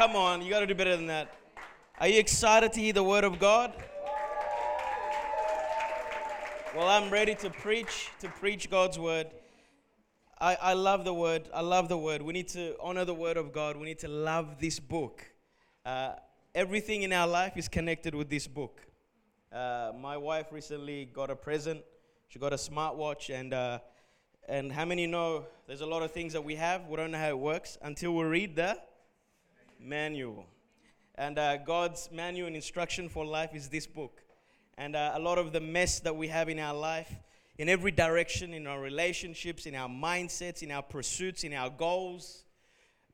Come on, you got to do better than that. Are you excited to hear the word of God? Well, I'm ready to preach, to preach God's word. I, I love the word. I love the word. We need to honor the word of God. We need to love this book. Uh, everything in our life is connected with this book. Uh, my wife recently got a present. She got a smartwatch, and uh, and how many know there's a lot of things that we have we don't know how it works until we read the manual. And uh, God's manual and instruction for life is this book. And uh, a lot of the mess that we have in our life, in every direction, in our relationships, in our mindsets, in our pursuits, in our goals.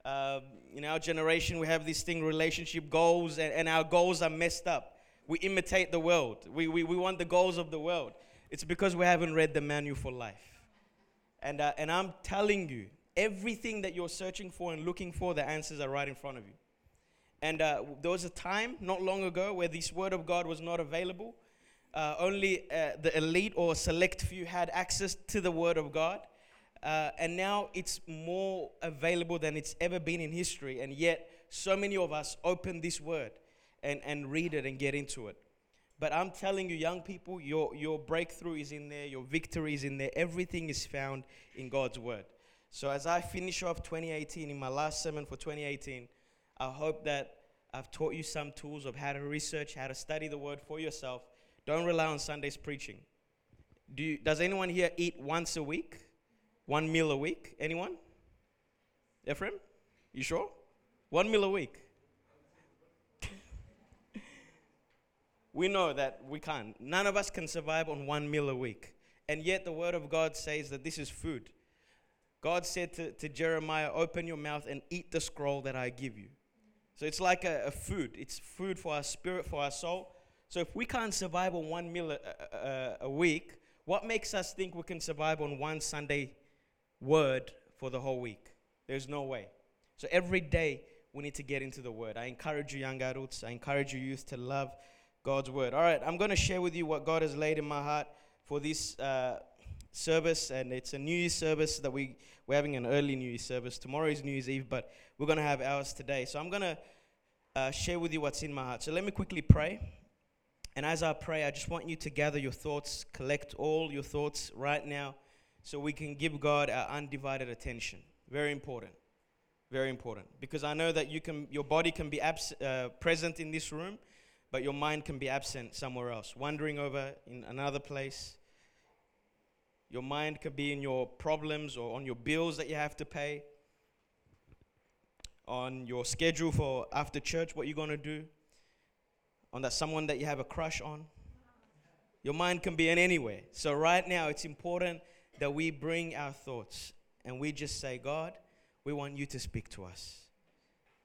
Uh, in our generation, we have this thing relationship goals, and, and our goals are messed up. We imitate the world, we, we, we want the goals of the world. It's because we haven't read the manual for life. And, uh, and I'm telling you, everything that you're searching for and looking for, the answers are right in front of you. And uh, there was a time not long ago where this word of God was not available. Uh, only uh, the elite or select few had access to the Word of God. Uh, and now it's more available than it's ever been in history. And yet, so many of us open this Word and, and read it and get into it. But I'm telling you, young people, your, your breakthrough is in there, your victory is in there. Everything is found in God's Word. So, as I finish off 2018, in my last sermon for 2018, I hope that I've taught you some tools of how to research, how to study the Word for yourself don't rely on Sunday's preaching. Do you, does anyone here eat once a week? One meal a week? Anyone? Ephraim? You sure? One meal a week. we know that we can't. None of us can survive on one meal a week. And yet the word of God says that this is food. God said to, to Jeremiah, Open your mouth and eat the scroll that I give you. So it's like a, a food. It's food for our spirit, for our soul, so if we can't survive on one meal a, a, a, week, what makes us think we can survive on one Sunday word for the whole week? There's no way. So every day we need to get into the word. I encourage you, young adults, I encourage you, youth, to love God's word. All right, I'm going to share with you what God has laid in my heart for this uh, service, and it's a New Year's service that we, we're having an early New Year's service. Tomorrow is New Year's Eve, but we're going to have ours today. So I'm going to uh, share with you what's in my heart. So let me quickly pray. And as I pray, I just want you to gather your thoughts, collect all your thoughts right now so we can give God our undivided attention. Very important. Very important. Because I know that you can, your body can be abs- uh, present in this room, but your mind can be absent somewhere else, wandering over in another place. Your mind could be in your problems or on your bills that you have to pay, on your schedule for after church, what you're going to do on that someone that you have a crush on. Your mind can be in anywhere. So, right now, it's important that we bring our thoughts and we just say, God, we want you to speak to us.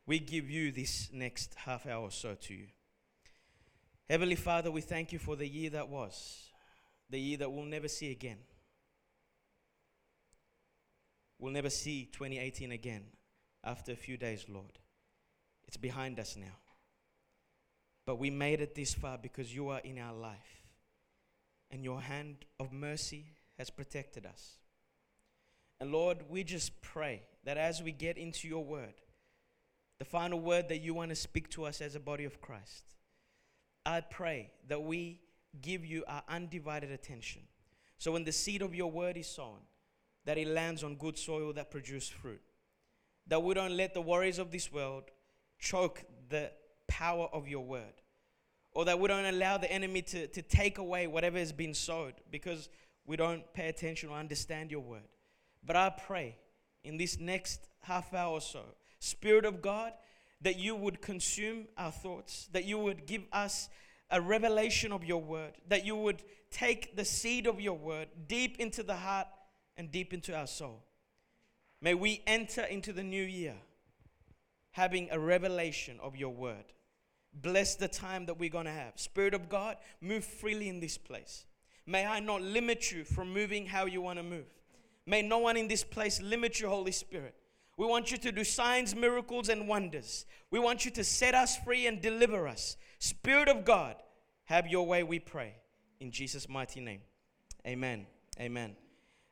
We give you this next half hour or so to you. Heavenly Father, we thank you for the year that was, the year that we'll never see again. We'll never see 2018 again after a few days, Lord. It's behind us now. But we made it this far because you are in our life. And your hand of mercy has protected us. And Lord, we just pray that as we get into your word, the final word that you want to speak to us as a body of Christ, I pray that we give you our undivided attention. So when the seed of your word is sown, that it lands on good soil that produces fruit. That we don't let the worries of this world choke the power of your word. Or that we don't allow the enemy to, to take away whatever has been sowed because we don't pay attention or understand your word. But I pray in this next half hour or so, Spirit of God, that you would consume our thoughts, that you would give us a revelation of your word, that you would take the seed of your word deep into the heart and deep into our soul. May we enter into the new year having a revelation of your word. Bless the time that we're going to have. Spirit of God, move freely in this place. May I not limit you from moving how you want to move. May no one in this place limit you, Holy Spirit. We want you to do signs, miracles, and wonders. We want you to set us free and deliver us. Spirit of God, have your way, we pray. In Jesus' mighty name. Amen. Amen.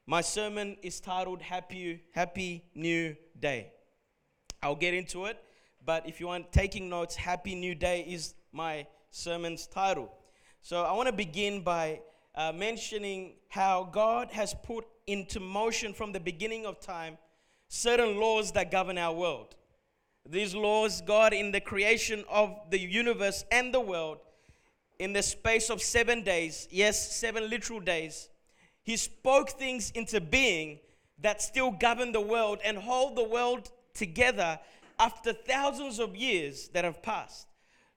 My sermon is titled Happy, Happy New Day. I'll get into it. but if you want taking notes, Happy New Day is my sermon's title. So I want to begin by uh, mentioning how God has put into motion from the beginning of time certain laws that govern our world. These laws, God, in the creation of the universe and the world, in the space of seven days, yes, seven literal days, He spoke things into being that still govern the world and hold the world together after thousands of years that have passed.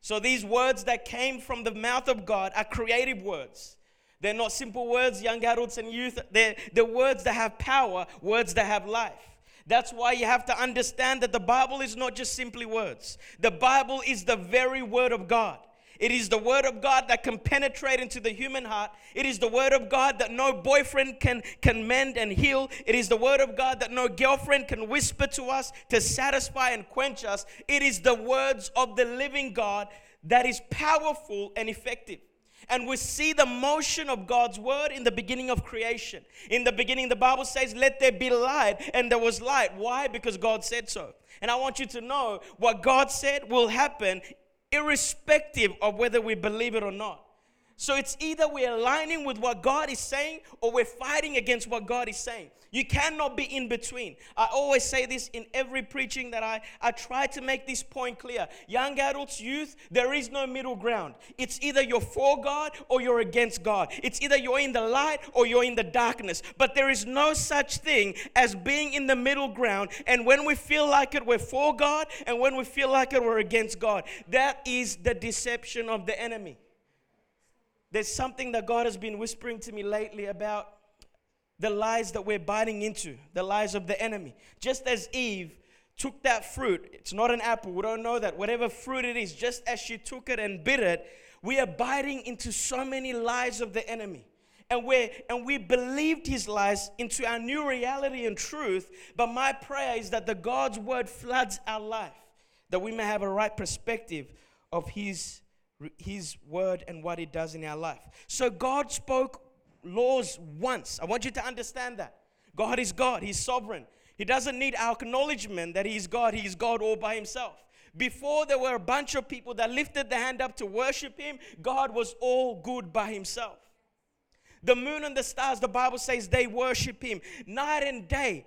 So these words that came from the mouth of God are creative words. They're not simple words, young adults and youth. They're, they're words that have power, words that have life. That's why you have to understand that the Bible is not just simply words. The Bible is the very word of God. It is the word of God that can penetrate into the human heart. It is the word of God that no boyfriend can, can mend and heal. It is the word of God that no girlfriend can whisper to us to satisfy and quench us. It is the words of the living God that is powerful and effective. And we see the motion of God's word in the beginning of creation. In the beginning, the Bible says, Let there be light, and there was light. Why? Because God said so. And I want you to know what God said will happen irrespective of whether we believe it or not. So it's either we're aligning with what God is saying or we're fighting against what God is saying. You cannot be in between. I always say this in every preaching that I, I try to make this point clear. Young adults, youth, there is no middle ground. It's either you're for God or you're against God. It's either you're in the light or you're in the darkness. But there is no such thing as being in the middle ground. And when we feel like it, we're for God. And when we feel like it, we're against God. That is the deception of the enemy. There's something that God has been whispering to me lately about the lies that we're biting into, the lies of the enemy. Just as Eve took that fruit, it's not an apple, we don't know that, whatever fruit it is, just as she took it and bit it, we are biting into so many lies of the enemy. And we and we believed his lies into our new reality and truth. But my prayer is that the God's word floods our life, that we may have a right perspective of his his word and what it does in our life. So God spoke laws once. I want you to understand that. God is God, He's sovereign. He doesn't need our acknowledgement that He's God, He's God all by Himself. Before there were a bunch of people that lifted their hand up to worship Him, God was all good by Himself. The moon and the stars, the Bible says they worship Him. Night and day,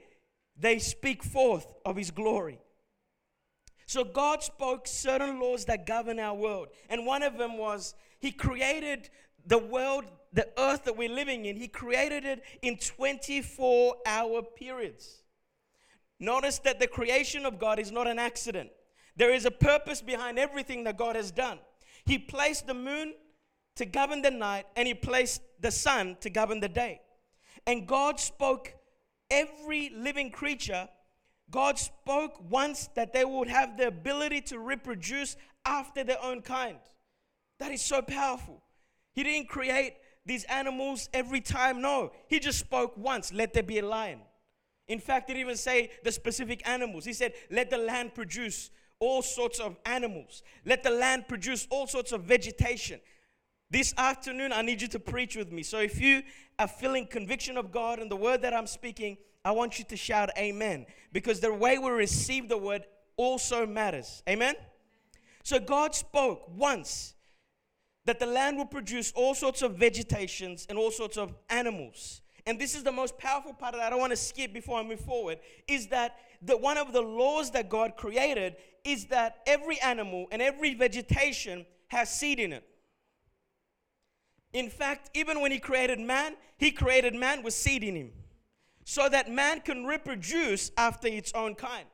they speak forth of His glory. So God spoke certain laws that govern our world. And one of them was He created the world, the earth that we're living in, He created it in 24 hour periods. Notice that the creation of God is not an accident. There is a purpose behind everything that God has done. He placed the moon to govern the night, and He placed the sun to govern the day. And God spoke every living creature God spoke once that they would have the ability to reproduce after their own kind. That is so powerful. He didn't create these animals every time. No, he just spoke once, let there be a lion. In fact, he didn't even say the specific animals. He said, let the land produce all sorts of animals. Let the land produce all sorts of vegetation. This afternoon, I need you to preach with me. So if you are feeling conviction of God and the word that I'm speaking, I want you to shout amen because the way we receive the word also matters. Amen? So God spoke once that the land will produce all sorts of vegetations and all sorts of animals. And this is the most powerful part that I don't want to skip before I move forward is that the, one of the laws that God created is that every animal and every vegetation has seed in it. In fact, even when He created man, He created man with seed in him so that man can reproduce after its own kind.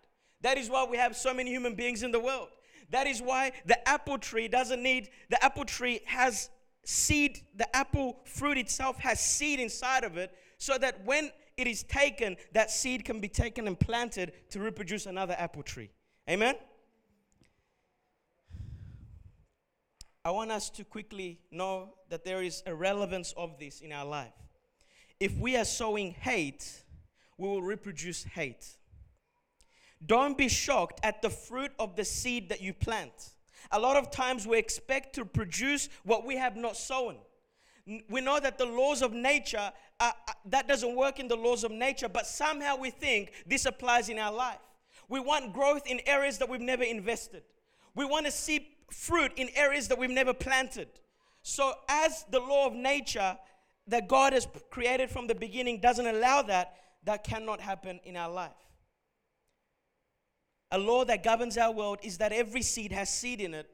That is why we have so many human beings in the world. That is why the apple tree doesn't need, the apple tree has seed, the apple fruit itself has seed inside of it, so that when it is taken, that seed can be taken and planted to reproduce another apple tree. Amen? I want us to quickly know that there is a relevance of this in our life if we are sowing hate, we will reproduce hate. Don't be shocked at the fruit of the seed that you plant. A lot of times we expect to produce what we have not sown. We know that the laws of nature, uh, uh, that doesn't work in the laws of nature, but somehow we think this applies in our life. We want growth in areas that we've never invested. We want to see fruit in areas that we've never planted. So, as the law of nature that God has created from the beginning doesn't allow that, that cannot happen in our life. A law that governs our world is that every seed has seed in it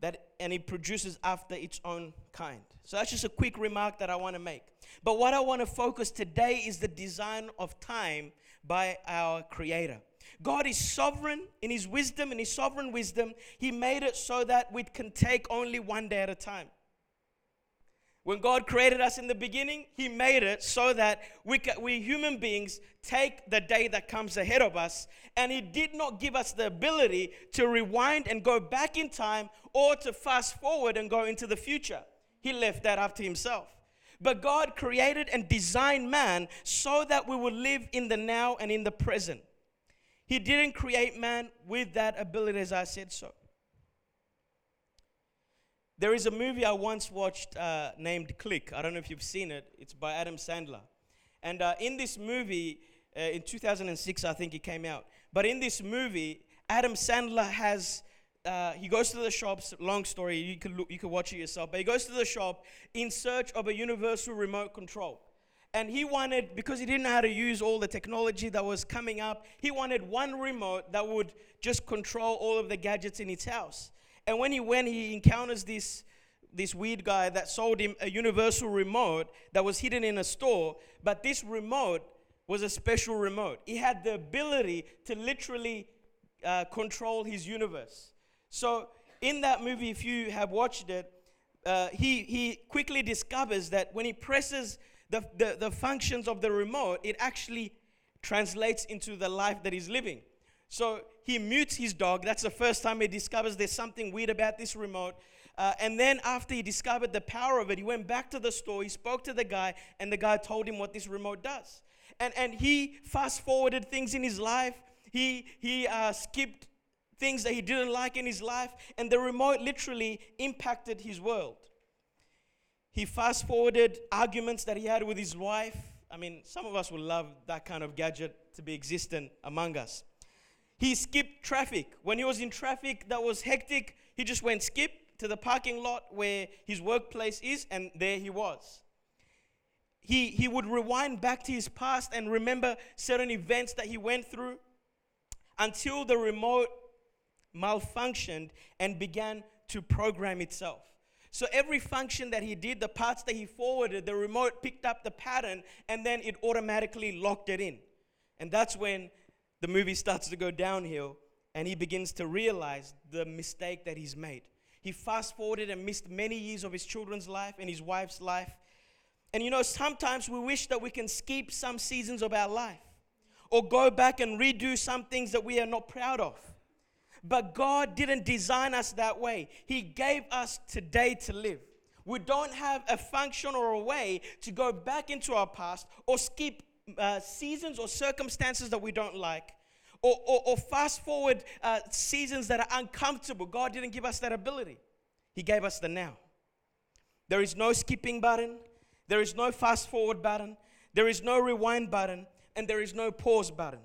that and it produces after its own kind. So that's just a quick remark that I want to make. But what I want to focus today is the design of time by our creator. God is sovereign in his wisdom, in his sovereign wisdom, he made it so that we can take only one day at a time. When God created us in the beginning, He made it so that we, we human beings take the day that comes ahead of us, and He did not give us the ability to rewind and go back in time or to fast forward and go into the future. He left that up to Himself. But God created and designed man so that we would live in the now and in the present. He didn't create man with that ability, as I said so. There is a movie I once watched uh, named Click. I don't know if you've seen it. It's by Adam Sandler. And uh, in this movie, uh, in 2006, I think it came out. But in this movie, Adam Sandler has. Uh, he goes to the shops. Long story. You can look, you can watch it yourself. But he goes to the shop in search of a universal remote control. And he wanted, because he didn't know how to use all the technology that was coming up, he wanted one remote that would just control all of the gadgets in his house. And when he went, he encounters this, this weird guy that sold him a universal remote that was hidden in a store. But this remote was a special remote. He had the ability to literally uh, control his universe. So, in that movie, if you have watched it, uh, he, he quickly discovers that when he presses the, the, the functions of the remote, it actually translates into the life that he's living. So he mutes his dog. That's the first time he discovers there's something weird about this remote. Uh, and then after he discovered the power of it, he went back to the store. He spoke to the guy, and the guy told him what this remote does. And, and he fast forwarded things in his life. He, he uh, skipped things that he didn't like in his life, and the remote literally impacted his world. He fast forwarded arguments that he had with his wife. I mean, some of us would love that kind of gadget to be existent among us. He skipped traffic. When he was in traffic that was hectic, he just went skip to the parking lot where his workplace is, and there he was. He, he would rewind back to his past and remember certain events that he went through until the remote malfunctioned and began to program itself. So every function that he did, the parts that he forwarded, the remote picked up the pattern and then it automatically locked it in. And that's when the movie starts to go downhill and he begins to realize the mistake that he's made. He fast forwarded and missed many years of his children's life and his wife's life. And you know, sometimes we wish that we can skip some seasons of our life or go back and redo some things that we are not proud of. But God didn't design us that way. He gave us today to live. We don't have a function or a way to go back into our past or skip uh, seasons or circumstances that we don't like, or, or, or fast forward uh, seasons that are uncomfortable. God didn't give us that ability, He gave us the now. There is no skipping button, there is no fast forward button, there is no rewind button, and there is no pause button.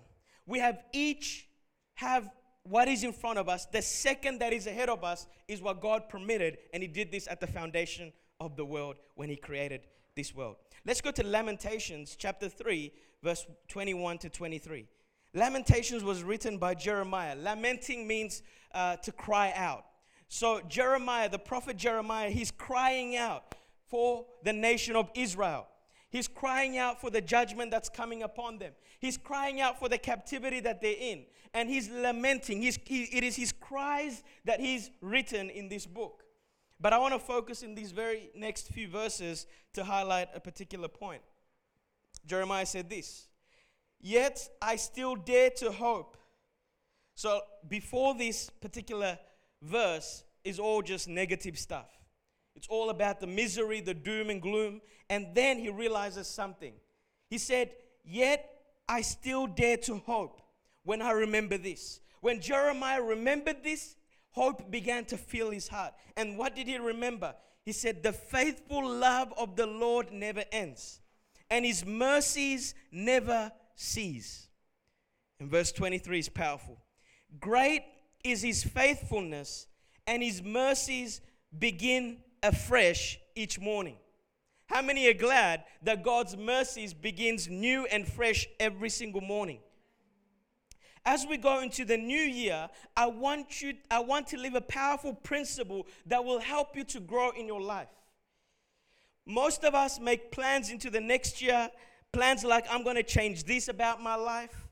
We have each have what is in front of us. The second that is ahead of us is what God permitted, and He did this at the foundation of the world when He created this world. Let's go to Lamentations chapter 3, verse 21 to 23. Lamentations was written by Jeremiah. Lamenting means uh, to cry out. So, Jeremiah, the prophet Jeremiah, he's crying out for the nation of Israel. He's crying out for the judgment that's coming upon them. He's crying out for the captivity that they're in. And he's lamenting. He's, he, it is his cries that he's written in this book. But I want to focus in these very next few verses to highlight a particular point. Jeremiah said this Yet I still dare to hope. So before this particular verse is all just negative stuff. It's all about the misery, the doom and gloom. And then he realizes something. He said, Yet I still dare to hope when I remember this. When Jeremiah remembered this, hope began to fill his heart. And what did he remember? He said, The faithful love of the Lord never ends, and his mercies never cease. And verse 23 is powerful. Great is his faithfulness, and his mercies begin afresh each morning. How many are glad that God's mercies begins new and fresh every single morning? As we go into the new year, I want you I want to live a powerful principle that will help you to grow in your life. Most of us make plans into the next year, plans like I'm going to change this about my life.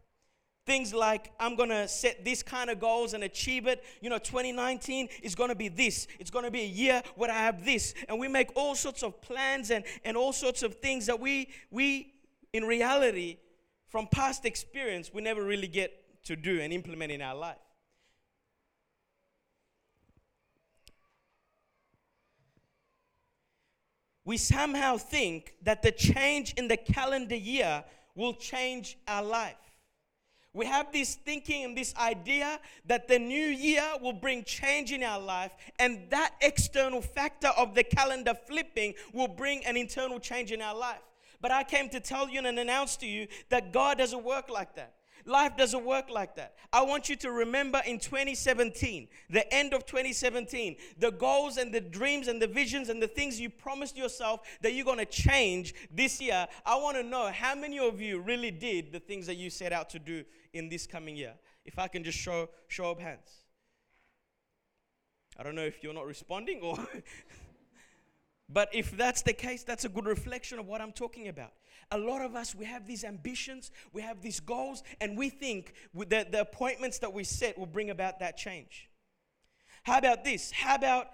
Things like, I'm going to set this kind of goals and achieve it. You know, 2019 is going to be this. It's going to be a year where I have this. And we make all sorts of plans and, and all sorts of things that we, we, in reality, from past experience, we never really get to do and implement in our life. We somehow think that the change in the calendar year will change our life. We have this thinking and this idea that the new year will bring change in our life, and that external factor of the calendar flipping will bring an internal change in our life. But I came to tell you and announce to you that God doesn't work like that. Life doesn't work like that. I want you to remember in 2017, the end of 2017, the goals and the dreams and the visions and the things you promised yourself that you're going to change this year. I want to know how many of you really did the things that you set out to do in this coming year. If I can just show show of hands. I don't know if you're not responding or But if that's the case, that's a good reflection of what I'm talking about. A lot of us, we have these ambitions, we have these goals, and we think that the appointments that we set will bring about that change. How about this? How about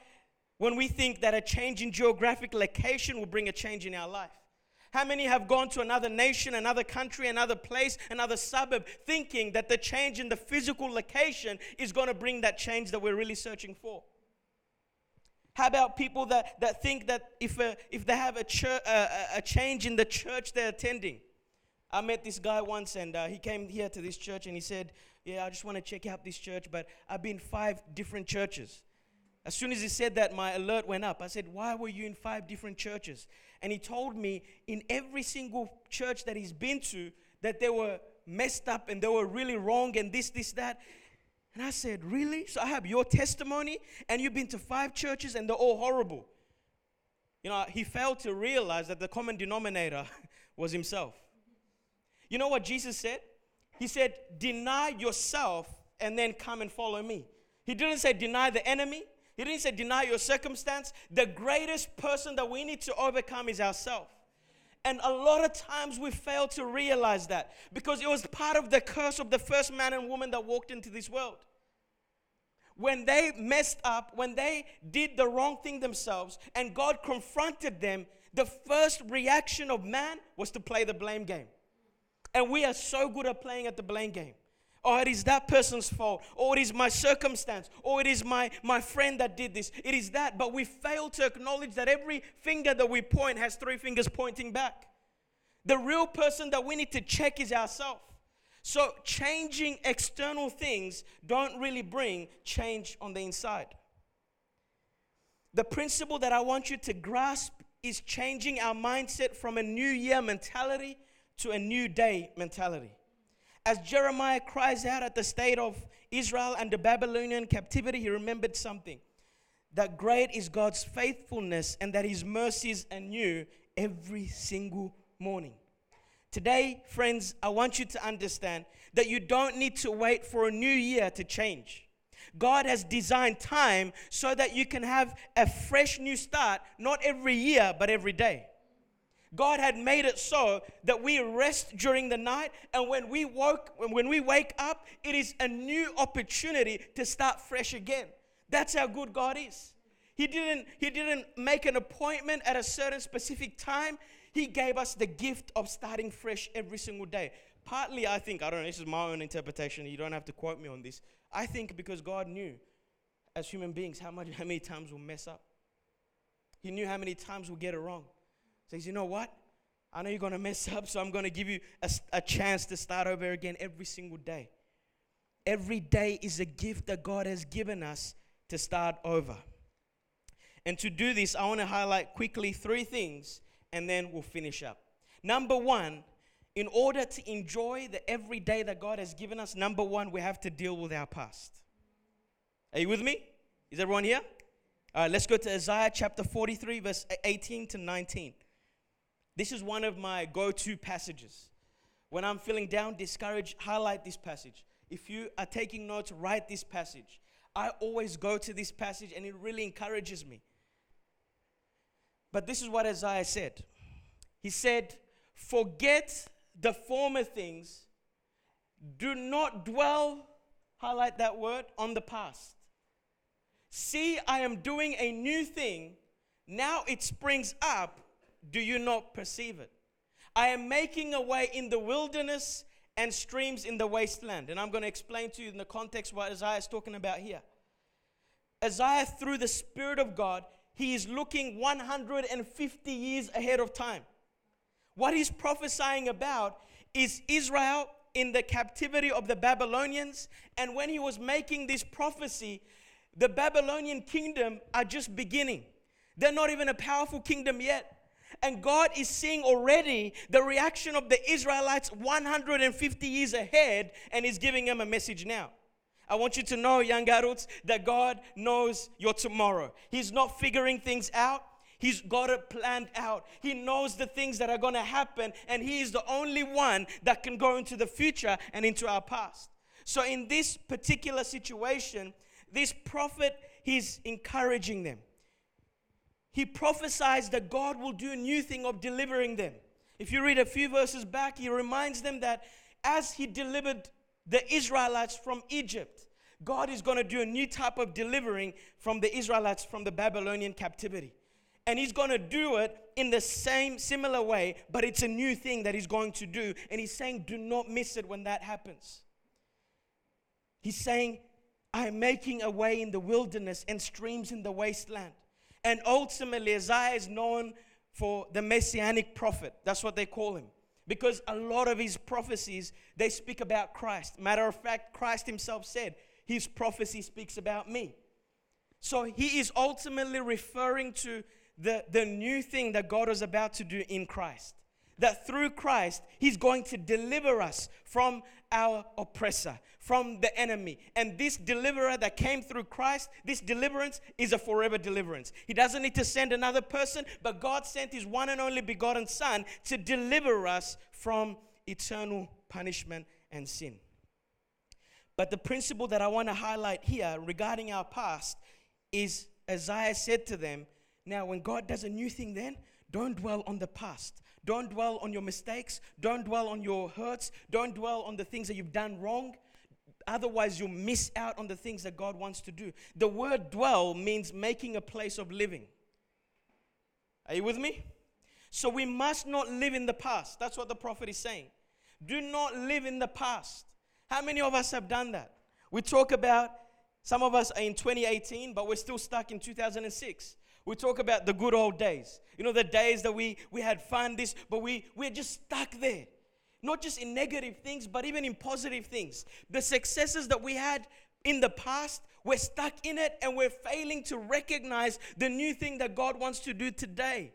when we think that a change in geographic location will bring a change in our life? How many have gone to another nation, another country, another place, another suburb, thinking that the change in the physical location is going to bring that change that we're really searching for? How about people that, that think that if, a, if they have a, church, uh, a change in the church they're attending? I met this guy once and uh, he came here to this church and he said, Yeah, I just want to check out this church, but I've been five different churches. As soon as he said that, my alert went up. I said, Why were you in five different churches? And he told me in every single church that he's been to that they were messed up and they were really wrong and this, this, that. And I said, Really? So I have your testimony, and you've been to five churches, and they're all horrible. You know, he failed to realize that the common denominator was himself. You know what Jesus said? He said, Deny yourself and then come and follow me. He didn't say deny the enemy. He didn't say deny your circumstance. The greatest person that we need to overcome is ourselves. And a lot of times we fail to realize that because it was part of the curse of the first man and woman that walked into this world. When they messed up, when they did the wrong thing themselves, and God confronted them, the first reaction of man was to play the blame game. And we are so good at playing at the blame game or it is that person's fault, or it is my circumstance, or it is my, my friend that did this. It is that. But we fail to acknowledge that every finger that we point has three fingers pointing back. The real person that we need to check is ourselves. So, changing external things don't really bring change on the inside. The principle that I want you to grasp is changing our mindset from a new year mentality to a new day mentality. As Jeremiah cries out at the state of Israel and the Babylonian captivity, he remembered something that great is God's faithfulness and that his mercies are new every single morning. Today, friends, I want you to understand that you don't need to wait for a new year to change. God has designed time so that you can have a fresh new start, not every year, but every day. God had made it so that we rest during the night, and when we woke, when we wake up, it is a new opportunity to start fresh again. That's how good God is. He didn't, he didn't make an appointment at a certain specific time. He gave us the gift of starting fresh every single day. Partly, I think, I don't know, this is my own interpretation. You don't have to quote me on this. I think because God knew, as human beings, how, much, how many times we'll mess up. He knew how many times we'll get it wrong says, You know what? I know you're going to mess up, so I'm going to give you a, a chance to start over again every single day. Every day is a gift that God has given us to start over. And to do this, I want to highlight quickly three things and then we'll finish up. Number one In order to enjoy the everyday that God has given us, number one, we have to deal with our past. Are you with me? Is everyone here? All right, let's go to Isaiah chapter 43, verse 18 to 19. This is one of my go to passages. When I'm feeling down, discouraged, highlight this passage. If you are taking notes, write this passage. I always go to this passage and it really encourages me. But this is what Isaiah said. He said, Forget the former things, do not dwell, highlight that word, on the past. See, I am doing a new thing. Now it springs up. Do you not perceive it? I am making a way in the wilderness and streams in the wasteland. And I'm going to explain to you in the context what Isaiah is talking about here. Isaiah, through the Spirit of God, he is looking 150 years ahead of time. What he's prophesying about is Israel in the captivity of the Babylonians. And when he was making this prophecy, the Babylonian kingdom are just beginning. They're not even a powerful kingdom yet. And God is seeing already the reaction of the Israelites 150 years ahead and is giving them a message now. I want you to know, young adults, that God knows your tomorrow. He's not figuring things out. He's got it planned out. He knows the things that are going to happen, and He is the only one that can go into the future and into our past. So, in this particular situation, this prophet, he's encouraging them. He prophesies that God will do a new thing of delivering them. If you read a few verses back, he reminds them that as he delivered the Israelites from Egypt, God is going to do a new type of delivering from the Israelites from the Babylonian captivity. And he's going to do it in the same, similar way, but it's a new thing that he's going to do. And he's saying, do not miss it when that happens. He's saying, I am making a way in the wilderness and streams in the wasteland. And ultimately, Isaiah is known for the messianic prophet. That's what they call him. Because a lot of his prophecies, they speak about Christ. Matter of fact, Christ himself said, his prophecy speaks about me. So he is ultimately referring to the, the new thing that God is about to do in Christ. That through Christ, he's going to deliver us from our oppressor, from the enemy. And this deliverer that came through Christ, this deliverance is a forever deliverance. He doesn't need to send another person, but God sent his one and only begotten Son to deliver us from eternal punishment and sin. But the principle that I want to highlight here regarding our past is Isaiah said to them, Now, when God does a new thing, then don't dwell on the past. Don't dwell on your mistakes. Don't dwell on your hurts. Don't dwell on the things that you've done wrong. Otherwise, you'll miss out on the things that God wants to do. The word dwell means making a place of living. Are you with me? So we must not live in the past. That's what the prophet is saying. Do not live in the past. How many of us have done that? We talk about, some of us are in 2018, but we're still stuck in 2006. We talk about the good old days. You know, the days that we, we had fun, this, but we, we're just stuck there. Not just in negative things, but even in positive things. The successes that we had in the past, we're stuck in it and we're failing to recognize the new thing that God wants to do today.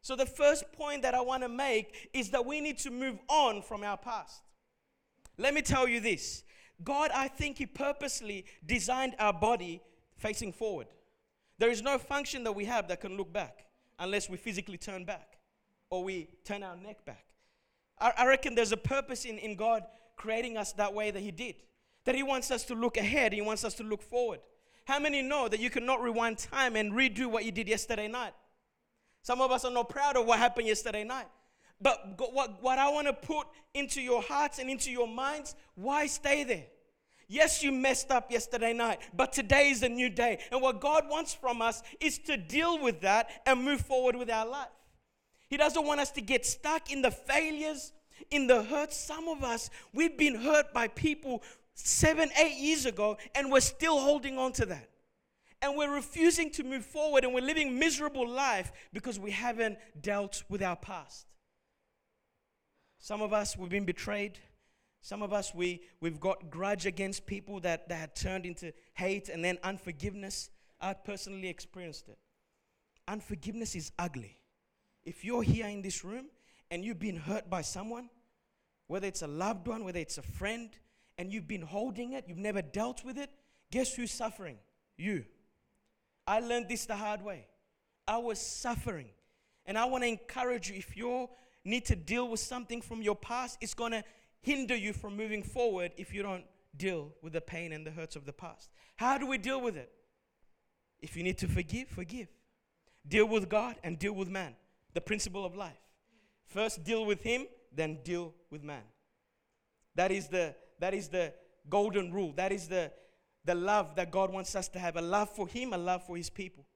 So, the first point that I want to make is that we need to move on from our past. Let me tell you this God, I think He purposely designed our body facing forward. There is no function that we have that can look back unless we physically turn back or we turn our neck back. I, I reckon there's a purpose in, in God creating us that way that He did. That He wants us to look ahead, He wants us to look forward. How many know that you cannot rewind time and redo what you did yesterday night? Some of us are not proud of what happened yesterday night. But what, what I want to put into your hearts and into your minds, why stay there? Yes, you messed up yesterday night, but today is a new day. And what God wants from us is to deal with that and move forward with our life. He doesn't want us to get stuck in the failures, in the hurts. Some of us, we've been hurt by people seven, eight years ago, and we're still holding on to that. And we're refusing to move forward, and we're living miserable life because we haven't dealt with our past. Some of us, we've been betrayed. Some of us, we, we've got grudge against people that, that had turned into hate and then unforgiveness. I personally experienced it. Unforgiveness is ugly. If you're here in this room and you've been hurt by someone, whether it's a loved one, whether it's a friend, and you've been holding it, you've never dealt with it, guess who's suffering? You. I learned this the hard way. I was suffering. And I want to encourage you if you need to deal with something from your past, it's going to hinder you from moving forward if you don't deal with the pain and the hurts of the past. How do we deal with it? If you need to forgive, forgive. Deal with God and deal with man. The principle of life. First deal with him, then deal with man. That is the that is the golden rule. That is the the love that God wants us to have a love for him, a love for his people.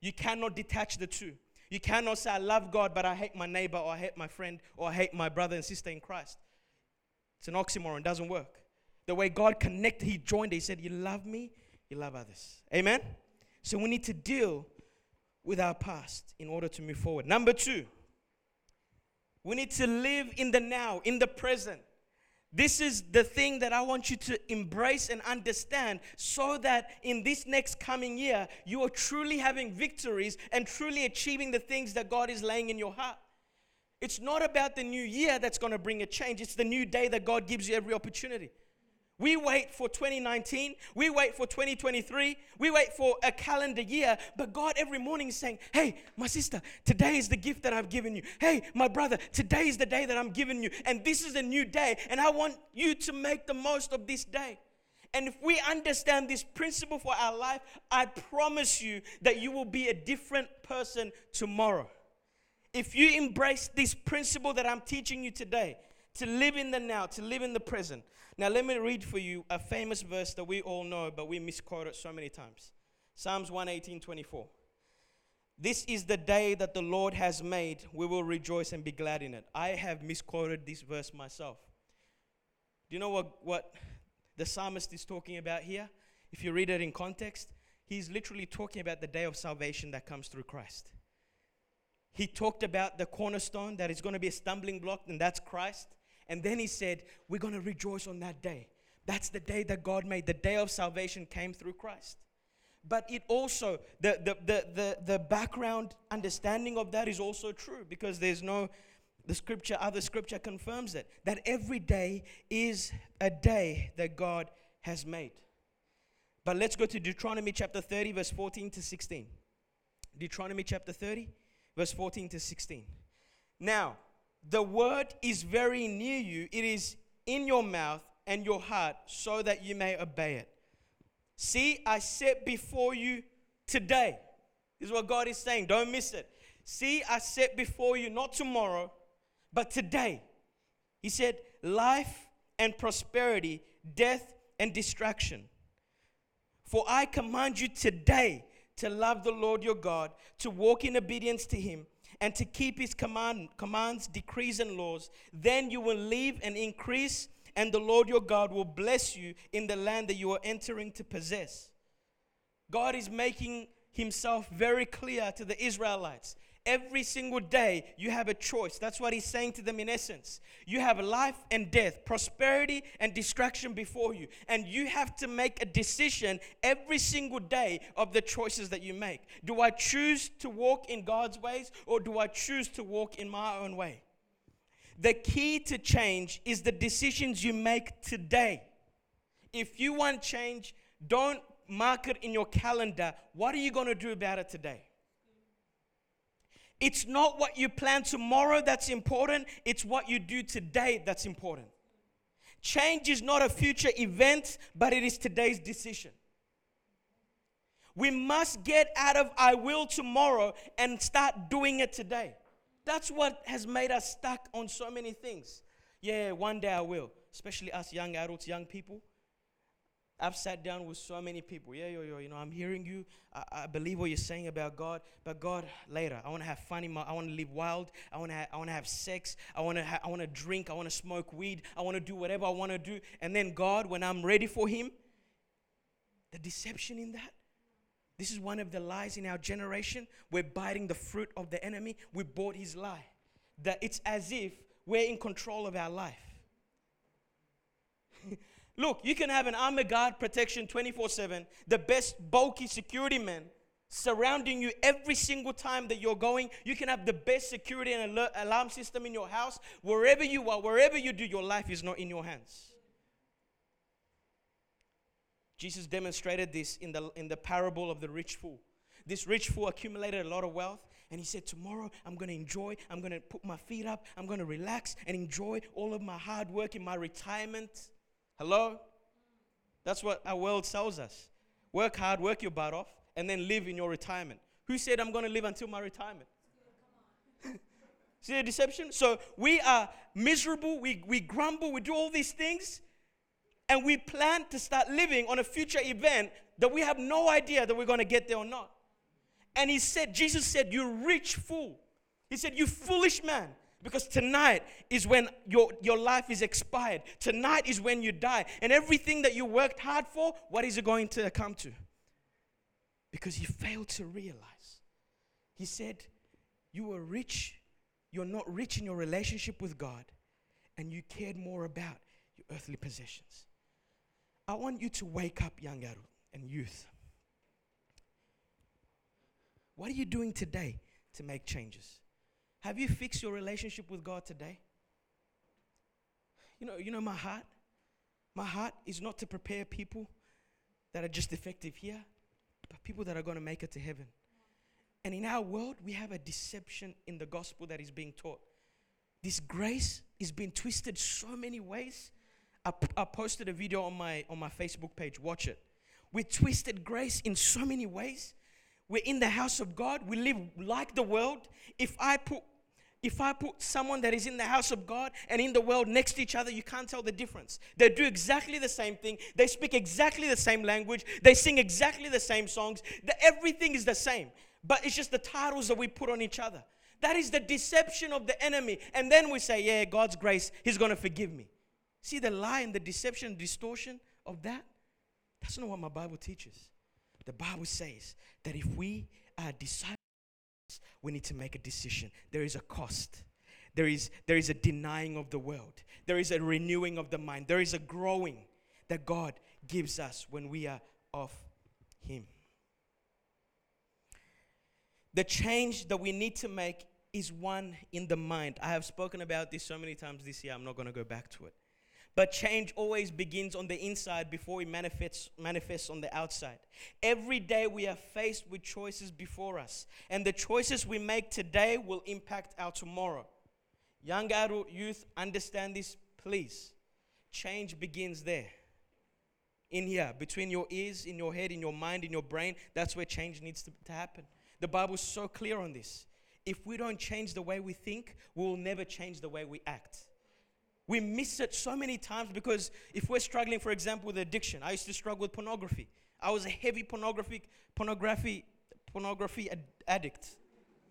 You cannot detach the two. You cannot say, I love God, but I hate my neighbor, or I hate my friend, or I hate my brother and sister in Christ. It's an oxymoron, it doesn't work. The way God connected, He joined, He said, You love me, you love others. Amen? So we need to deal with our past in order to move forward. Number two, we need to live in the now, in the present. This is the thing that I want you to embrace and understand so that in this next coming year, you are truly having victories and truly achieving the things that God is laying in your heart. It's not about the new year that's going to bring a change, it's the new day that God gives you every opportunity. We wait for 2019, we wait for 2023, we wait for a calendar year, but God every morning is saying, Hey, my sister, today is the gift that I've given you. Hey, my brother, today is the day that I'm giving you, and this is a new day, and I want you to make the most of this day. And if we understand this principle for our life, I promise you that you will be a different person tomorrow. If you embrace this principle that I'm teaching you today, to live in the now, to live in the present, now, let me read for you a famous verse that we all know, but we misquote it so many times Psalms 118 24. This is the day that the Lord has made. We will rejoice and be glad in it. I have misquoted this verse myself. Do you know what, what the psalmist is talking about here? If you read it in context, he's literally talking about the day of salvation that comes through Christ. He talked about the cornerstone that is going to be a stumbling block, and that's Christ. And then he said, We're going to rejoice on that day. That's the day that God made. The day of salvation came through Christ. But it also, the, the, the, the, the background understanding of that is also true because there's no, the scripture, other scripture confirms it, that every day is a day that God has made. But let's go to Deuteronomy chapter 30, verse 14 to 16. Deuteronomy chapter 30, verse 14 to 16. Now, the word is very near you, it is in your mouth and your heart, so that you may obey it. See, I set before you today. This is what God is saying. Don't miss it. See, I set before you not tomorrow, but today. He said, life and prosperity, death and distraction. For I command you today to love the Lord your God, to walk in obedience to him and to keep his command, commands, decrees, and laws. Then you will live and increase, and the Lord your God will bless you in the land that you are entering to possess. God is making himself very clear to the Israelites. Every single day, you have a choice. That's what he's saying to them in essence. You have life and death, prosperity and destruction before you. And you have to make a decision every single day of the choices that you make. Do I choose to walk in God's ways or do I choose to walk in my own way? The key to change is the decisions you make today. If you want change, don't mark it in your calendar. What are you going to do about it today? It's not what you plan tomorrow that's important, it's what you do today that's important. Change is not a future event, but it is today's decision. We must get out of I will tomorrow and start doing it today. That's what has made us stuck on so many things. Yeah, one day I will, especially us young adults, young people. I've sat down with so many people. Yeah, yo, yo, you know, I'm hearing you. I, I believe what you're saying about God, but God, later, I want to have fun. In my, I want to live wild. I want to. Ha- I want to have sex. I want to. Ha- I want to drink. I want to smoke weed. I want to do whatever I want to do. And then God, when I'm ready for Him, the deception in that. This is one of the lies in our generation. We're biting the fruit of the enemy. We bought His lie. That it's as if we're in control of our life. Look, you can have an armor guard protection 24 7, the best bulky security man, surrounding you every single time that you're going. You can have the best security and alert alarm system in your house. Wherever you are, wherever you do, your life is not in your hands. Jesus demonstrated this in the, in the parable of the rich fool. This rich fool accumulated a lot of wealth, and he said, Tomorrow I'm going to enjoy, I'm going to put my feet up, I'm going to relax and enjoy all of my hard work in my retirement. Hello? That's what our world tells us. Work hard, work your butt off, and then live in your retirement. Who said I'm going to live until my retirement? See the deception? So we are miserable, we, we grumble, we do all these things, and we plan to start living on a future event that we have no idea that we're going to get there or not. And he said, Jesus said, You rich fool. He said, You foolish man. Because tonight is when your, your life is expired. Tonight is when you die. And everything that you worked hard for, what is it going to come to? Because he failed to realize. He said, You were rich. You're not rich in your relationship with God. And you cared more about your earthly possessions. I want you to wake up, young adult and youth. What are you doing today to make changes? Have you fixed your relationship with God today? You know, you know my heart. My heart is not to prepare people that are just effective here, but people that are going to make it to heaven. And in our world, we have a deception in the gospel that is being taught. This grace is being twisted so many ways I, posted a video on my on my Facebook page. Watch it. We twisted grace in so many ways. We're in the house of God. We live like the world. If I put if I put someone that is in the house of God and in the world next to each other, you can't tell the difference. They do exactly the same thing. They speak exactly the same language. They sing exactly the same songs. The, everything is the same. But it's just the titles that we put on each other. That is the deception of the enemy. And then we say, Yeah, God's grace, He's going to forgive me. See the lie and the deception, distortion of that? That's not what my Bible teaches. The Bible says that if we are disciples, we need to make a decision. There is a cost. There is, there is a denying of the world. There is a renewing of the mind. There is a growing that God gives us when we are of Him. The change that we need to make is one in the mind. I have spoken about this so many times this year, I'm not going to go back to it. But change always begins on the inside before it manifests, manifests on the outside. Every day we are faced with choices before us, and the choices we make today will impact our tomorrow. Young adult youth, understand this, please. Change begins there. In here, between your ears, in your head, in your mind, in your brain, that's where change needs to, to happen. The Bible's so clear on this. If we don't change the way we think, we will never change the way we act. We miss it so many times because if we're struggling, for example, with addiction, I used to struggle with pornography. I was a heavy pornography, pornography, pornography ad- addict.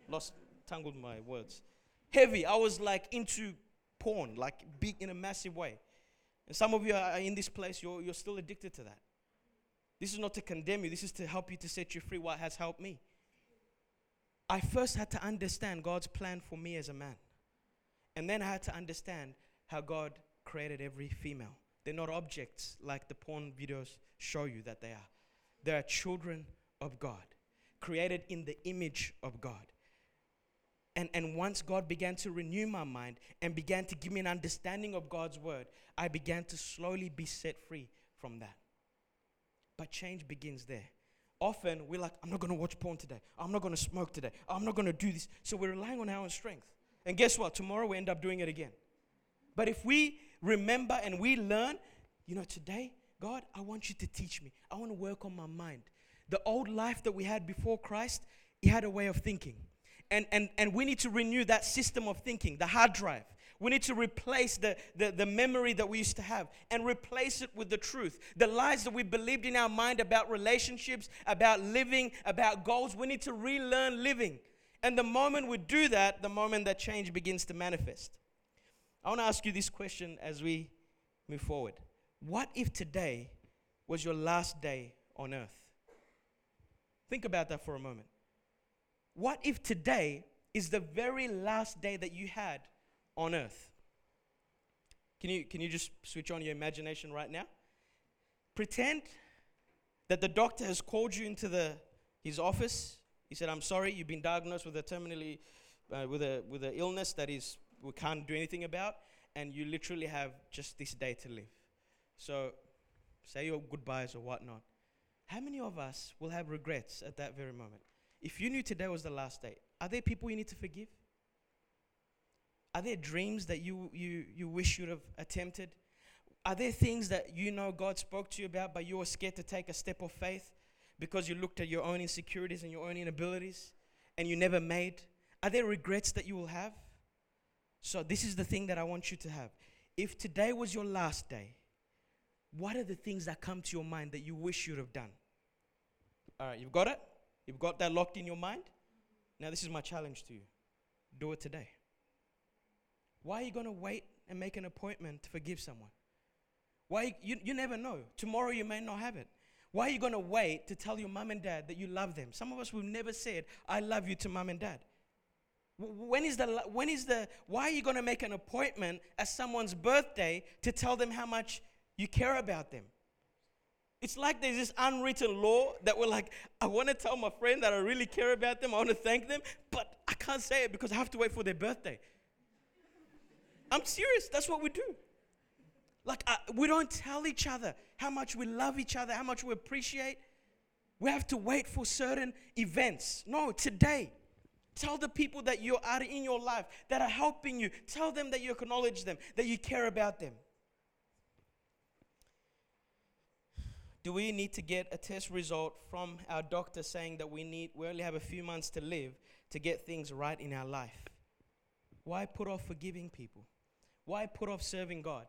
Lost, tangled my words. Heavy. I was like into porn, like big in a massive way. And some of you are in this place, you're, you're still addicted to that. This is not to condemn you, this is to help you to set you free. What has helped me? I first had to understand God's plan for me as a man. And then I had to understand how God created every female. They're not objects like the porn videos show you that they are. They are children of God, created in the image of God. And, and once God began to renew my mind and began to give me an understanding of God's word, I began to slowly be set free from that. But change begins there. Often we're like, I'm not going to watch porn today. I'm not going to smoke today. I'm not going to do this. So we're relying on our own strength. And guess what? Tomorrow we end up doing it again. But if we remember and we learn, you know, today, God, I want you to teach me. I want to work on my mind. The old life that we had before Christ, he had a way of thinking. And, and, and we need to renew that system of thinking, the hard drive. We need to replace the, the, the memory that we used to have and replace it with the truth. The lies that we believed in our mind about relationships, about living, about goals, we need to relearn living. And the moment we do that, the moment that change begins to manifest. I want to ask you this question as we move forward. What if today was your last day on earth? Think about that for a moment. What if today is the very last day that you had on earth? Can you, can you just switch on your imagination right now? Pretend that the doctor has called you into the, his office. He said, I'm sorry, you've been diagnosed with a terminally, uh, with, a, with an illness that is, we can't do anything about, and you literally have just this day to live. So say your goodbyes or whatnot. How many of us will have regrets at that very moment? If you knew today was the last day, are there people you need to forgive? Are there dreams that you, you, you wish you'd have attempted? Are there things that you know God spoke to you about, but you were scared to take a step of faith because you looked at your own insecurities and your own inabilities and you never made? Are there regrets that you will have? So, this is the thing that I want you to have. If today was your last day, what are the things that come to your mind that you wish you'd have done? All right, you've got it? You've got that locked in your mind? Now, this is my challenge to you do it today. Why are you going to wait and make an appointment to forgive someone? Why you, you never know. Tomorrow you may not have it. Why are you going to wait to tell your mom and dad that you love them? Some of us will never said, I love you to mom and dad. When is the, when is the, why are you going to make an appointment at someone's birthday to tell them how much you care about them? It's like there's this unwritten law that we're like, I want to tell my friend that I really care about them, I want to thank them, but I can't say it because I have to wait for their birthday. I'm serious, that's what we do. Like, uh, we don't tell each other how much we love each other, how much we appreciate. We have to wait for certain events. No, today. Tell the people that you are in your life that are helping you. Tell them that you acknowledge them, that you care about them. Do we need to get a test result from our doctor saying that we need we only have a few months to live to get things right in our life? Why put off forgiving people? Why put off serving God?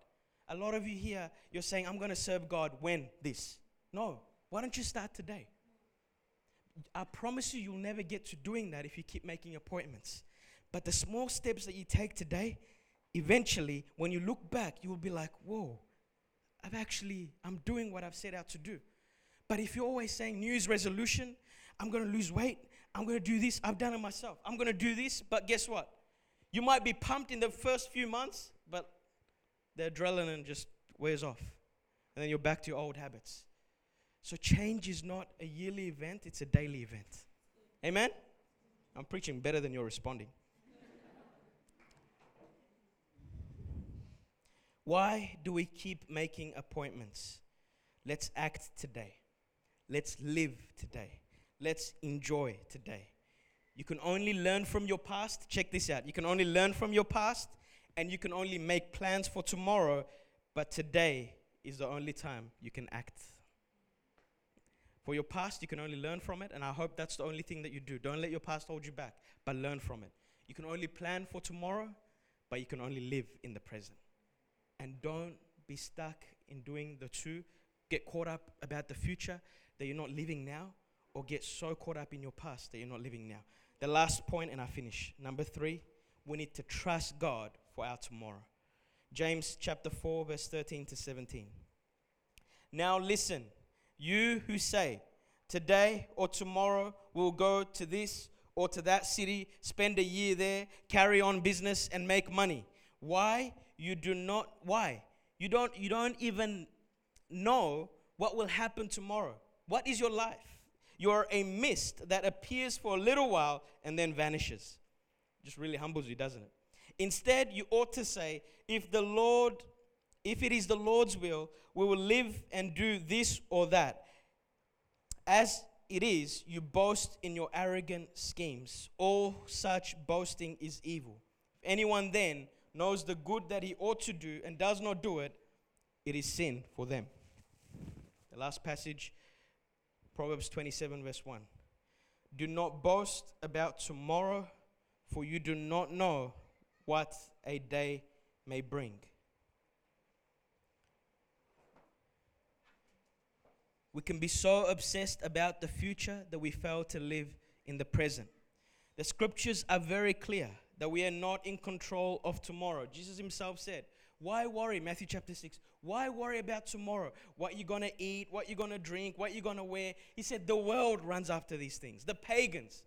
A lot of you here, you're saying, I'm going to serve God when this. No. Why don't you start today? I promise you, you'll never get to doing that if you keep making appointments. But the small steps that you take today, eventually, when you look back, you will be like, whoa, I've actually, I'm doing what I've set out to do. But if you're always saying New Year's resolution, I'm going to lose weight, I'm going to do this, I've done it myself, I'm going to do this, but guess what? You might be pumped in the first few months, but the adrenaline just wears off. And then you're back to your old habits. So change is not a yearly event, it's a daily event. Amen? I'm preaching better than you're responding. Why do we keep making appointments? Let's act today. Let's live today. Let's enjoy today. You can only learn from your past. Check this out. You can only learn from your past and you can only make plans for tomorrow, but today is the only time you can act. For your past, you can only learn from it, and I hope that's the only thing that you do. Don't let your past hold you back, but learn from it. You can only plan for tomorrow, but you can only live in the present. And don't be stuck in doing the two. Get caught up about the future that you're not living now, or get so caught up in your past that you're not living now. The last point, and I finish. Number three, we need to trust God for our tomorrow. James chapter 4, verse 13 to 17. Now listen, you who say, Today or tomorrow we'll go to this or to that city, spend a year there, carry on business, and make money. Why? You do not, why? You don't, you don't even know what will happen tomorrow. What is your life? You're a mist that appears for a little while and then vanishes. Just really humbles you, doesn't it? Instead, you ought to say, if the Lord, if it is the Lord's will, we will live and do this or that. As it is, you boast in your arrogant schemes. All such boasting is evil. If anyone then knows the good that he ought to do and does not do it, it is sin for them. The last passage, Proverbs 27, verse 1. Do not boast about tomorrow, for you do not know what a day may bring. We can be so obsessed about the future that we fail to live in the present. The scriptures are very clear that we are not in control of tomorrow. Jesus himself said, Why worry? Matthew chapter 6. Why worry about tomorrow? What you're going to eat, what you're going to drink, what you're going to wear? He said, The world runs after these things, the pagans.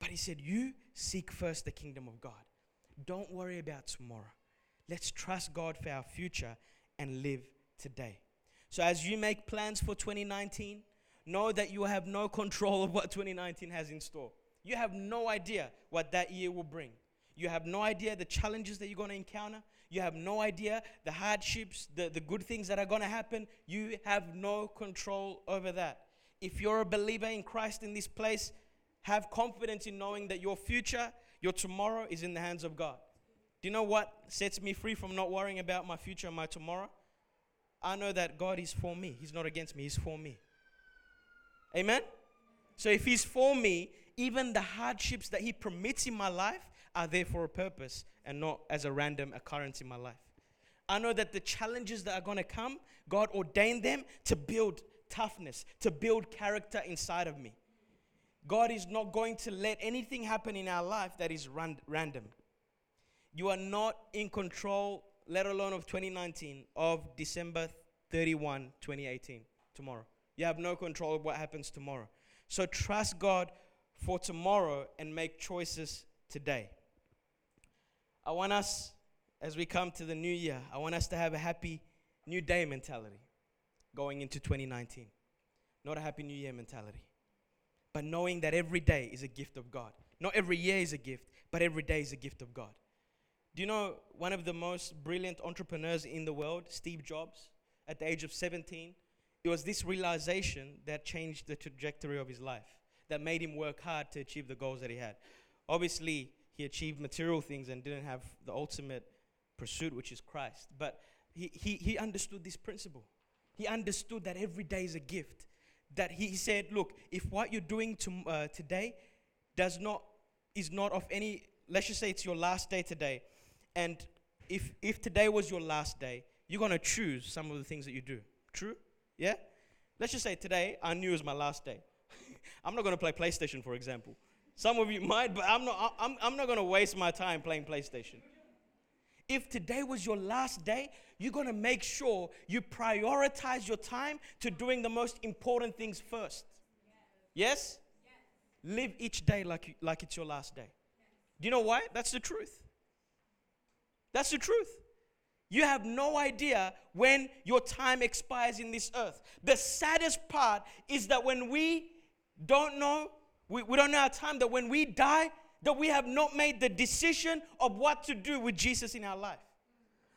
But he said, You seek first the kingdom of God. Don't worry about tomorrow. Let's trust God for our future and live today. So, as you make plans for 2019, know that you have no control of what 2019 has in store. You have no idea what that year will bring. You have no idea the challenges that you're going to encounter. You have no idea the hardships, the, the good things that are going to happen. You have no control over that. If you're a believer in Christ in this place, have confidence in knowing that your future, your tomorrow is in the hands of God. Do you know what sets me free from not worrying about my future and my tomorrow? I know that God is for me. He's not against me, He's for me. Amen? So if He's for me, even the hardships that He permits in my life are there for a purpose and not as a random occurrence in my life. I know that the challenges that are going to come, God ordained them to build toughness, to build character inside of me. God is not going to let anything happen in our life that is ran- random. You are not in control, let alone of 2019, of December 31, 2018, tomorrow. You have no control of what happens tomorrow. So trust God for tomorrow and make choices today. I want us, as we come to the new year, I want us to have a happy new day mentality going into 2019. Not a happy new year mentality. But knowing that every day is a gift of God. Not every year is a gift, but every day is a gift of God. Do you know one of the most brilliant entrepreneurs in the world, Steve Jobs, at the age of 17? It was this realization that changed the trajectory of his life, that made him work hard to achieve the goals that he had. Obviously, he achieved material things and didn't have the ultimate pursuit, which is Christ. But he, he, he understood this principle. He understood that every day is a gift. That he said, look, if what you're doing to, uh, today does not, is not of any, let's just say it's your last day today, and if, if today was your last day, you're going to choose some of the things that you do. True? Yeah? Let's just say today, I knew it was my last day. I'm not going to play PlayStation, for example. Some of you might, but I'm not, I'm, I'm not going to waste my time playing PlayStation. If today was your last day, you're going to make sure you prioritize your time to doing the most important things first. Yes? yes? Live each day like, like it's your last day. Do you know why? That's the truth. That's the truth. You have no idea when your time expires in this earth. The saddest part is that when we don't know, we, we don't know our time, that when we die, that we have not made the decision of what to do with Jesus in our life.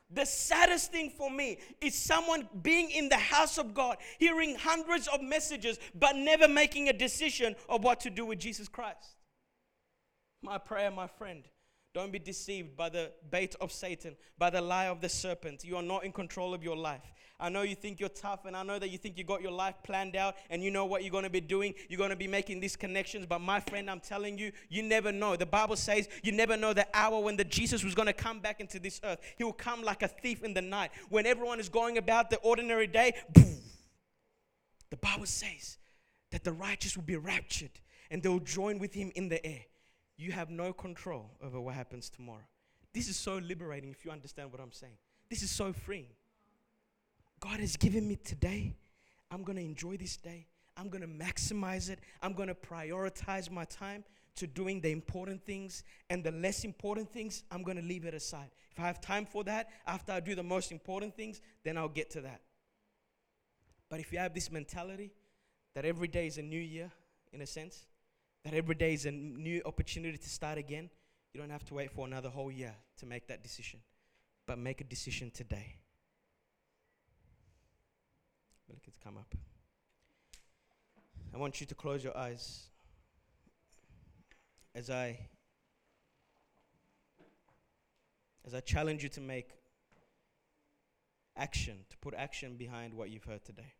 The saddest thing for me is someone being in the house of God, hearing hundreds of messages, but never making a decision of what to do with Jesus Christ. My prayer, my friend, don't be deceived by the bait of Satan, by the lie of the serpent. You are not in control of your life. I know you think you're tough, and I know that you think you got your life planned out and you know what you're going to be doing. You're going to be making these connections. But my friend, I'm telling you, you never know. The Bible says you never know the hour when the Jesus was going to come back into this earth. He will come like a thief in the night. When everyone is going about the ordinary day, boom, the Bible says that the righteous will be raptured and they will join with him in the air you have no control over what happens tomorrow. This is so liberating if you understand what I'm saying. This is so freeing. God has given me today. I'm going to enjoy this day. I'm going to maximize it. I'm going to prioritize my time to doing the important things and the less important things, I'm going to leave it aside. If I have time for that, after I do the most important things, then I'll get to that. But if you have this mentality that every day is a new year, in a sense, that every day is a new opportunity to start again, you don't have to wait for another whole year to make that decision. But make a decision today. Let's come up. I want you to close your eyes as I as I challenge you to make action, to put action behind what you've heard today.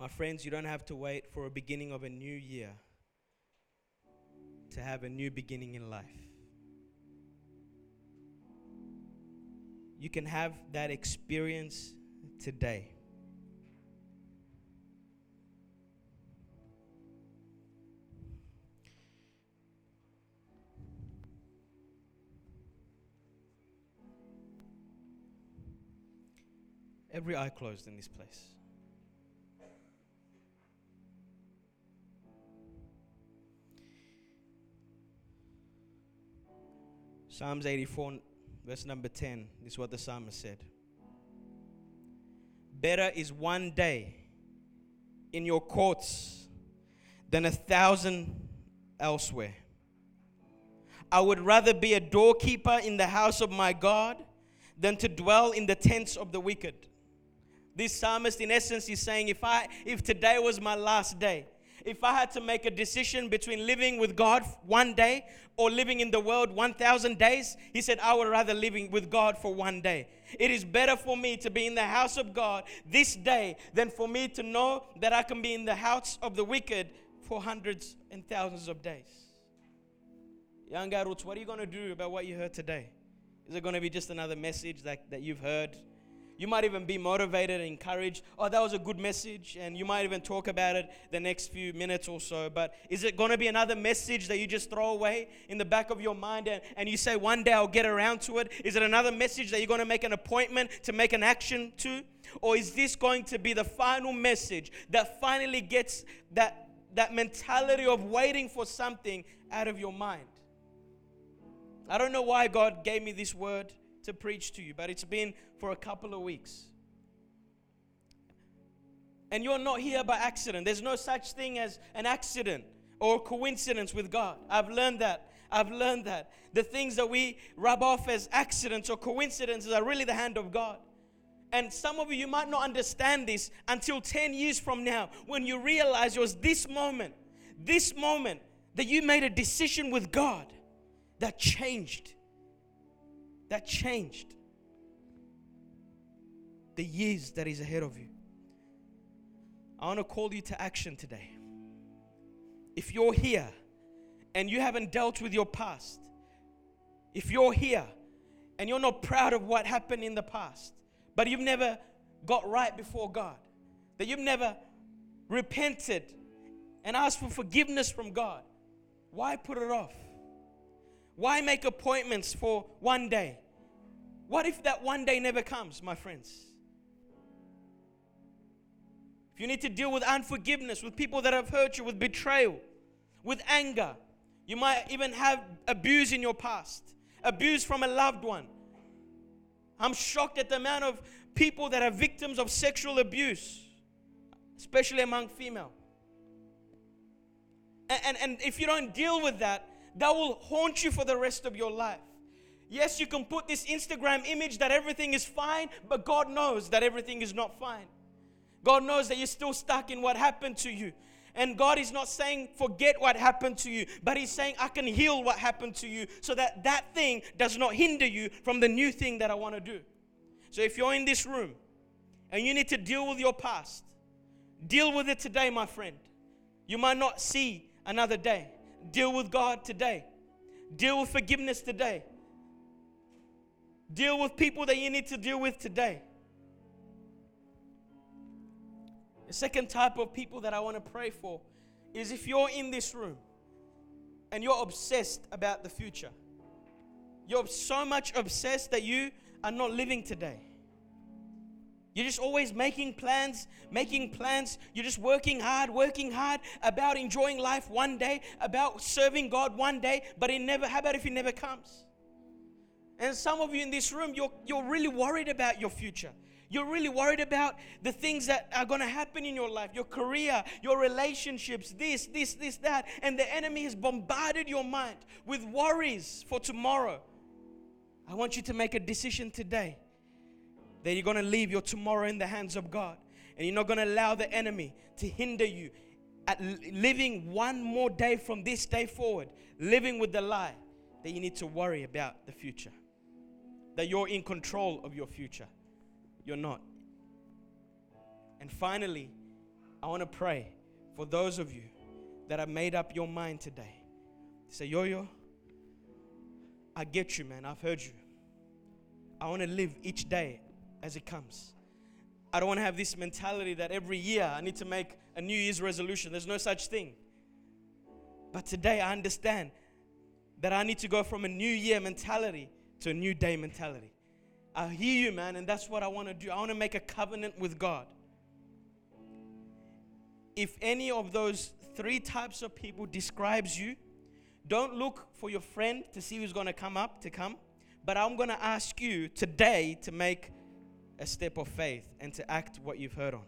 My friends, you don't have to wait for a beginning of a new year to have a new beginning in life. You can have that experience today. Every eye closed in this place. Psalms 84, verse number 10. This is what the psalmist said Better is one day in your courts than a thousand elsewhere. I would rather be a doorkeeper in the house of my God than to dwell in the tents of the wicked. This psalmist, in essence, is saying, if I if today was my last day, if I had to make a decision between living with God one day or living in the world 1,000 days, he said, I would rather living with God for one day. It is better for me to be in the house of God this day than for me to know that I can be in the house of the wicked for hundreds and thousands of days. Young adults, what are you going to do about what you heard today? Is it going to be just another message that, that you've heard? You might even be motivated and encouraged. Oh, that was a good message. And you might even talk about it the next few minutes or so. But is it going to be another message that you just throw away in the back of your mind and, and you say, one day I'll get around to it? Is it another message that you're going to make an appointment to make an action to? Or is this going to be the final message that finally gets that, that mentality of waiting for something out of your mind? I don't know why God gave me this word to preach to you, but it's been for a couple of weeks. And you're not here by accident. There's no such thing as an accident or coincidence with God. I've learned that. I've learned that. The things that we rub off as accidents or coincidences are really the hand of God. And some of you, you might not understand this until 10 years from now when you realize it was this moment, this moment that you made a decision with God that changed that changed the years that is ahead of you. I want to call you to action today. If you're here and you haven't dealt with your past, if you're here and you're not proud of what happened in the past, but you've never got right before God, that you've never repented and asked for forgiveness from God, why put it off? Why make appointments for one day? What if that one day never comes, my friends? If you need to deal with unforgiveness, with people that have hurt you, with betrayal, with anger, you might even have abuse in your past, abuse from a loved one. I'm shocked at the amount of people that are victims of sexual abuse, especially among female. And, and, and if you don't deal with that, that will haunt you for the rest of your life. Yes, you can put this Instagram image that everything is fine, but God knows that everything is not fine. God knows that you're still stuck in what happened to you. And God is not saying, forget what happened to you, but He's saying, I can heal what happened to you so that that thing does not hinder you from the new thing that I want to do. So if you're in this room and you need to deal with your past, deal with it today, my friend. You might not see another day. Deal with God today. Deal with forgiveness today. Deal with people that you need to deal with today. The second type of people that I want to pray for is if you're in this room and you're obsessed about the future. You're so much obsessed that you are not living today. You're just always making plans, making plans. You're just working hard, working hard about enjoying life one day, about serving God one day, but it never, how about if it never comes? And some of you in this room, you're, you're really worried about your future. You're really worried about the things that are going to happen in your life, your career, your relationships, this, this, this, that. And the enemy has bombarded your mind with worries for tomorrow. I want you to make a decision today that you're going to leave your tomorrow in the hands of God. And you're not going to allow the enemy to hinder you at living one more day from this day forward, living with the lie that you need to worry about the future, that you're in control of your future. You're not. And finally, I want to pray for those of you that have made up your mind today. Say, Yo Yo, I get you, man. I've heard you. I want to live each day as it comes. I don't want to have this mentality that every year I need to make a New Year's resolution. There's no such thing. But today I understand that I need to go from a new year mentality to a new day mentality. I hear you, man, and that's what I want to do. I want to make a covenant with God. If any of those three types of people describes you, don't look for your friend to see who's going to come up to come, but I'm going to ask you today to make a step of faith and to act what you've heard on.